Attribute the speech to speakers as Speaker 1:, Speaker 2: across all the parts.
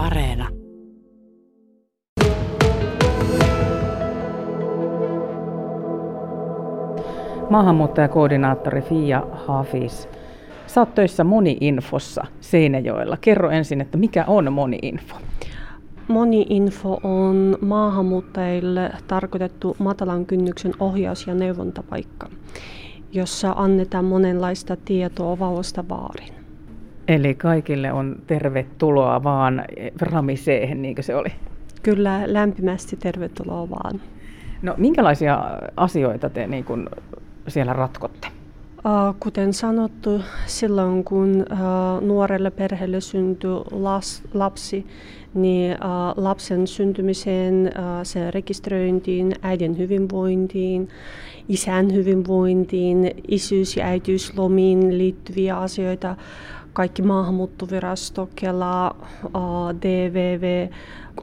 Speaker 1: Areena.
Speaker 2: Maahanmuuttajakoordinaattori Fia Hafis. Sä oot töissä Moni-infossa Seinäjoella. Kerro ensin, että mikä on Moni-info?
Speaker 3: Moni-info on maahanmuuttajille tarkoitettu matalan kynnyksen ohjaus- ja neuvontapaikka, jossa annetaan monenlaista tietoa vauvosta vaarin.
Speaker 2: Eli kaikille on tervetuloa vaan Ramiseen, niin kuin se oli?
Speaker 3: Kyllä, lämpimästi tervetuloa vaan.
Speaker 2: No minkälaisia asioita te niin kun siellä ratkotte?
Speaker 3: Kuten sanottu, silloin kun nuorelle perheelle syntyy lapsi, niin lapsen syntymiseen, sen rekisteröintiin, äidin hyvinvointiin, isän hyvinvointiin, isyys- ja äitiyslomiin liittyviä asioita, kaikki maahanmuuttovirasto, Kela, DVV,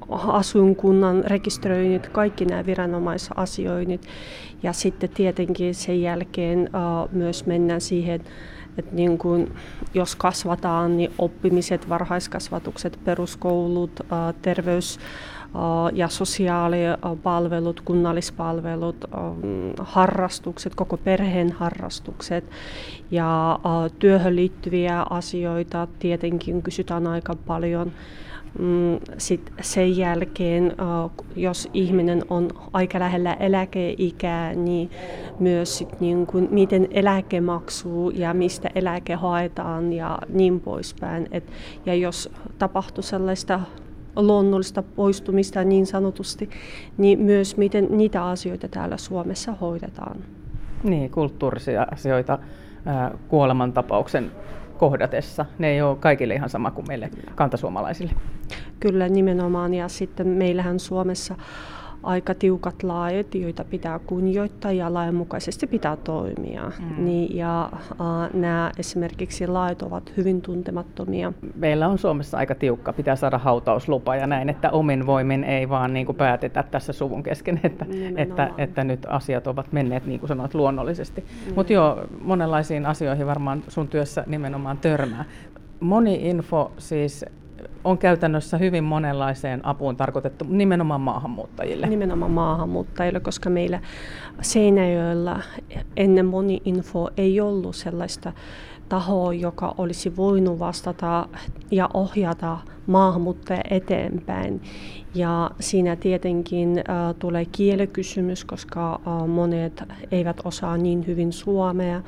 Speaker 3: asuinkunnan rekisteröinnit, kaikki nämä viranomaisasioinnit. Ja sitten tietenkin sen jälkeen myös mennään siihen, että niin kun, jos kasvataan, niin oppimiset, varhaiskasvatukset, peruskoulut, uh, terveys, ja sosiaalipalvelut, kunnallispalvelut, harrastukset, koko perheen harrastukset ja työhön liittyviä asioita tietenkin kysytään aika paljon. Mm, Sitten sen jälkeen, jos ihminen on aika lähellä eläkeikää, niin myös sit niin kuin, miten eläke maksuu ja mistä eläke haetaan ja niin poispäin. Et, ja jos tapahtuu sellaista luonnollista poistumista niin sanotusti, niin myös miten niitä asioita täällä Suomessa hoidetaan.
Speaker 2: Niin, kulttuurisia asioita kuolemantapauksen kohdatessa. Ne ei ole kaikille ihan sama kuin meille kantasuomalaisille.
Speaker 3: Kyllä nimenomaan ja sitten meillähän Suomessa aika tiukat lait, joita pitää kunnioittaa ja lainmukaisesti pitää toimia. Mm. Niin, ja uh, nämä esimerkiksi lait ovat hyvin tuntemattomia.
Speaker 2: Meillä on Suomessa aika tiukka, pitää saada hautauslupa ja näin, että omin voimin ei vaan niin kuin päätetä tässä suvun kesken, että, että, että nyt asiat ovat menneet niin kuin sanoit luonnollisesti. Mutta joo, monenlaisiin asioihin varmaan sun työssä nimenomaan törmää. Moni info siis on käytännössä hyvin monenlaiseen apuun tarkoitettu nimenomaan maahanmuuttajille.
Speaker 3: Nimenomaan maahanmuuttajille, koska meillä Seinäjoella ennen moni-info ei ollut sellaista tahoa, joka olisi voinut vastata ja ohjata maahanmuuttajia eteenpäin. Ja siinä tietenkin äh, tulee kielekysymys, koska äh, monet eivät osaa niin hyvin suomea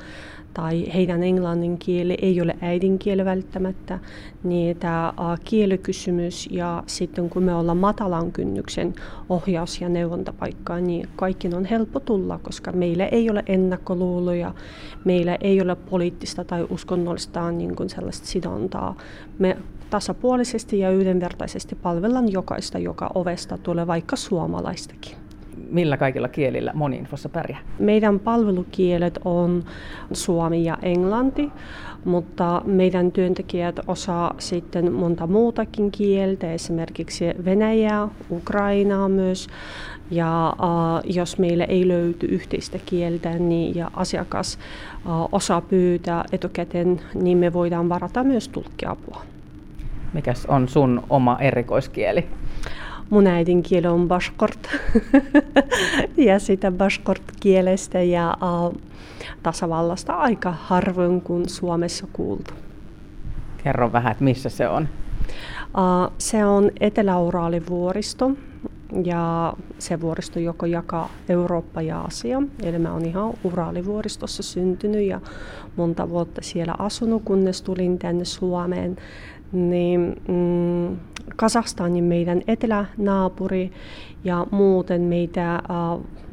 Speaker 3: tai heidän englannin kieli ei ole äidinkieli välttämättä, niin tämä kielekysymys ja sitten kun me ollaan matalan kynnyksen ohjaus- ja neuvontapaikkaa, niin kaikki on helppo tulla, koska meillä ei ole ennakkoluuloja, meillä ei ole poliittista tai uskonnollista niin kuin sellaista sidontaa. Me tasapuolisesti ja yhdenvertaisesti palvellaan jokaista, joka ovesta tulee vaikka suomalaistakin
Speaker 2: millä kaikilla kielillä moniinfossa pärjää?
Speaker 3: Meidän palvelukielet on suomi ja englanti, mutta meidän työntekijät osaa sitten monta muutakin kieltä, esimerkiksi venäjää, ukrainaa myös. Ja uh, jos meillä ei löyty yhteistä kieltä niin, ja asiakas uh, osaa pyytää etukäteen, niin me voidaan varata myös tulkkiapua.
Speaker 2: Mikäs on sun oma erikoiskieli?
Speaker 3: Mun äidinkieli on bashkort ja sitä bashkort-kielestä ja uh, tasavallasta aika harvoin kuin Suomessa kuultu.
Speaker 2: Kerro vähän, että missä se on?
Speaker 3: Uh, se on Etelä-Uraalivuoristo ja se vuoristo joko jakaa Eurooppa ja Asia. Eli mä oon ihan Uraalivuoristossa syntynyt ja monta vuotta siellä asunut, kunnes tulin tänne Suomeen. Niin, mm, Kasahstanin meidän etelänaapuri ja muuten meitä äh,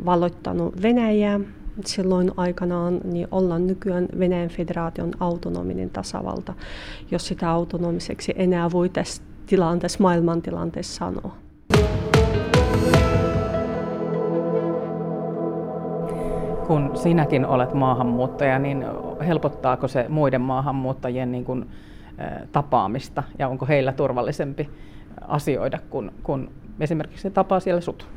Speaker 3: valloittanut Venäjä silloin aikanaan, niin ollaan nykyään Venäjän federaation autonominen tasavalta, jos sitä autonomiseksi enää voi tässä tilanteessa, maailmantilanteessa sanoa.
Speaker 2: Kun sinäkin olet maahanmuuttaja, niin helpottaako se muiden maahanmuuttajien niin kuin tapaamista ja onko heillä turvallisempi asioida, kun, kun esimerkiksi se tapaa siellä sut?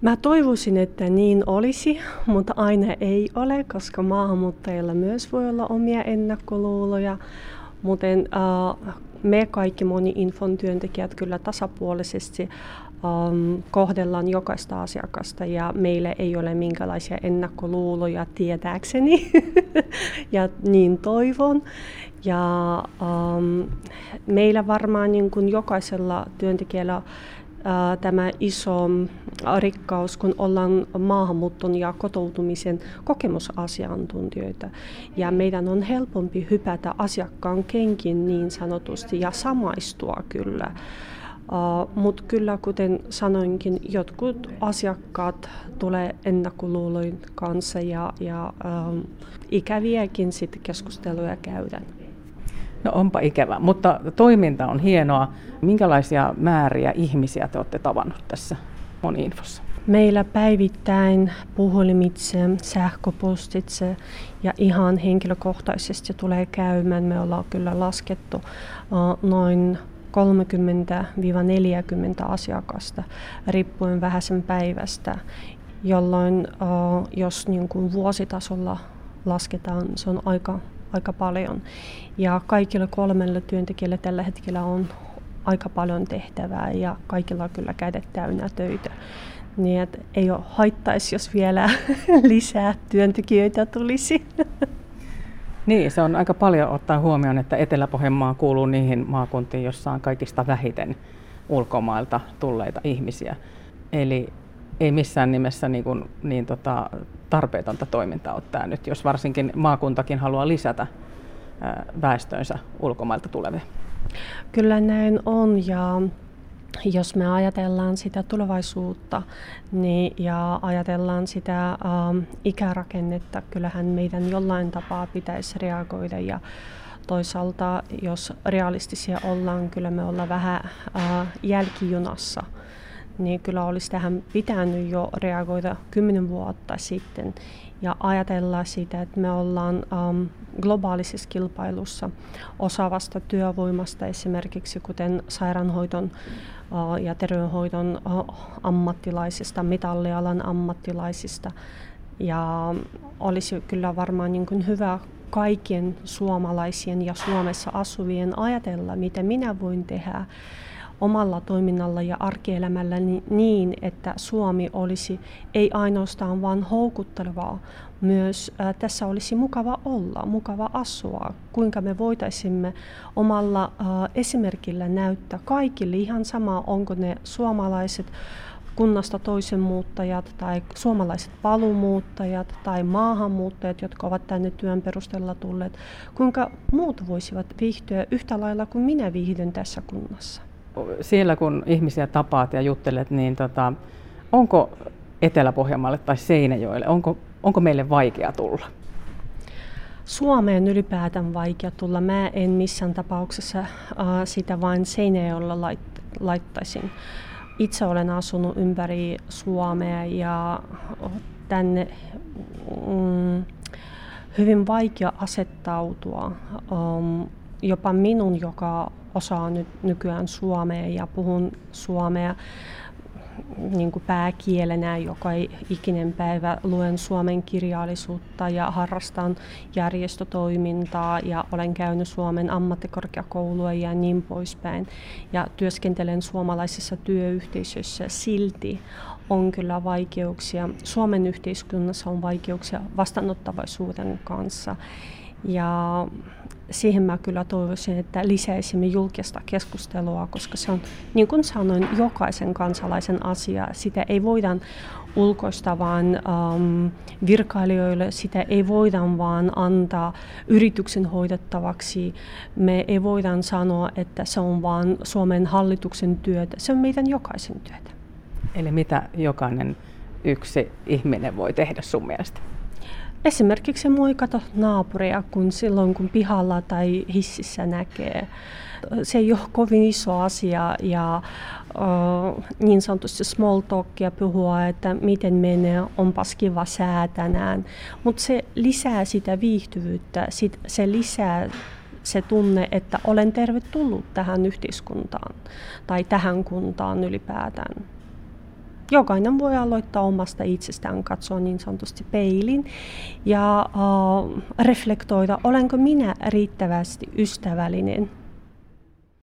Speaker 3: Mä toivoisin, että niin olisi, mutta aina ei ole, koska maahanmuuttajilla myös voi olla omia ennakkoluuloja. Mutta äh, me kaikki moni-infon työntekijät kyllä tasapuolisesti um, kohdellaan jokaista asiakasta ja meillä ei ole minkälaisia ennakkoluuloja tietääkseni ja niin toivon. Ja um, meillä varmaan niin kuin jokaisella työntekijällä tämä iso rikkaus, kun ollaan maahanmuuton ja kotoutumisen kokemusasiantuntijoita. Ja meidän on helpompi hypätä asiakkaan kenkin niin sanotusti ja samaistua kyllä. Uh, Mutta kyllä, kuten sanoinkin, jotkut asiakkaat tulee ennakkoluulojen kanssa ja, ja uh, ikäviäkin sitten keskusteluja käydään.
Speaker 2: No onpa ikävä, mutta toiminta on hienoa. Minkälaisia määriä ihmisiä te olette tavannut tässä moniinfossa?
Speaker 3: Meillä päivittäin puhelimitse, sähköpostitse ja ihan henkilökohtaisesti tulee käymään. Me ollaan kyllä laskettu uh, noin 30-40 asiakasta riippuen vähäisen päivästä, jolloin jos niin kuin vuositasolla lasketaan, se on aika aika paljon. Ja kaikilla kolmella työntekijällä tällä hetkellä on aika paljon tehtävää ja kaikilla on kyllä kädet täynnä töitä. Niin, että ei ole haittaisi, jos vielä lisää työntekijöitä tulisi.
Speaker 2: Niin, se on aika paljon ottaa huomioon, että Etelä-Pohjanmaa kuuluu niihin maakuntiin, joissa on kaikista vähiten ulkomailta tulleita ihmisiä. Eli ei missään nimessä niin, kuin, niin tota, tarpeetonta toimintaa tämä nyt, jos varsinkin maakuntakin haluaa lisätä väestönsä ulkomailta tulevia.
Speaker 3: Kyllä näin on ja jos me ajatellaan sitä tulevaisuutta niin, ja ajatellaan sitä ähm, ikärakennetta, kyllähän meidän jollain tapaa pitäisi reagoida. Ja toisaalta jos realistisia ollaan, kyllä me ollaan vähän äh, jälkijunassa – niin kyllä olisi tähän pitänyt jo reagoida kymmenen vuotta sitten ja ajatella sitä, että me ollaan um, globaalisessa kilpailussa osaavasta työvoimasta esimerkiksi kuten sairaanhoidon uh, ja terveydenhoidon uh, ammattilaisista, metallialan ammattilaisista. Ja olisi kyllä varmaan niin kuin hyvä kaikkien suomalaisien ja Suomessa asuvien ajatella, mitä minä voin tehdä omalla toiminnalla ja arkielämällä niin, että Suomi olisi ei ainoastaan vain houkuttelevaa, myös tässä olisi mukava olla, mukava asua, kuinka me voitaisimme omalla esimerkillä näyttää kaikille ihan sama, onko ne suomalaiset kunnasta toisen muuttajat tai suomalaiset palumuuttajat tai maahanmuuttajat, jotka ovat tänne työn perusteella tulleet, kuinka muut voisivat viihtyä yhtä lailla kuin minä viihdyn tässä kunnassa
Speaker 2: siellä kun ihmisiä tapaat ja juttelet, niin tota, onko Etelä-Pohjanmaalle tai Seinäjoelle, onko, onko meille vaikea tulla?
Speaker 3: Suomeen ylipäätään vaikea tulla. Mä en missään tapauksessa äh, sitä vain Seinäjoella lait, laittaisin. Itse olen asunut ympäri Suomea ja tänne mm, hyvin vaikea asettautua. Um, jopa minun, joka osaa nyt nykyään suomea ja puhun suomea niin kuin pääkielenä joka ikinen päivä luen suomen kirjallisuutta ja harrastan järjestötoimintaa ja olen käynyt Suomen ammattikorkeakoulua ja niin poispäin. Ja työskentelen suomalaisissa työyhteisöissä silti on kyllä vaikeuksia. Suomen yhteiskunnassa on vaikeuksia vastaanottavaisuuden kanssa. Ja siihen mä kyllä toivoisin, että lisäisimme julkista keskustelua, koska se on, niin kuin sanoin, jokaisen kansalaisen asia. Sitä ei voida ulkoista vaan um, virkailijoille, sitä ei voida vaan antaa yrityksen hoidettavaksi. Me ei voida sanoa, että se on vain Suomen hallituksen työtä, se on meidän jokaisen työtä.
Speaker 2: Eli mitä jokainen yksi ihminen voi tehdä sun mielestä?
Speaker 3: Esimerkiksi muikata naapuria, kun silloin kun pihalla tai hississä näkee. Se ei ole kovin iso asia ja niin sanotusti small talkia puhua, että miten menee, onpas kiva sää tänään. Mutta se lisää sitä viihtyvyyttä, sit se lisää se tunne, että olen tervetullut tähän yhteiskuntaan tai tähän kuntaan ylipäätään jokainen voi aloittaa omasta itsestään, katsoa niin sanotusti peilin ja uh, reflektoida, olenko minä riittävästi ystävällinen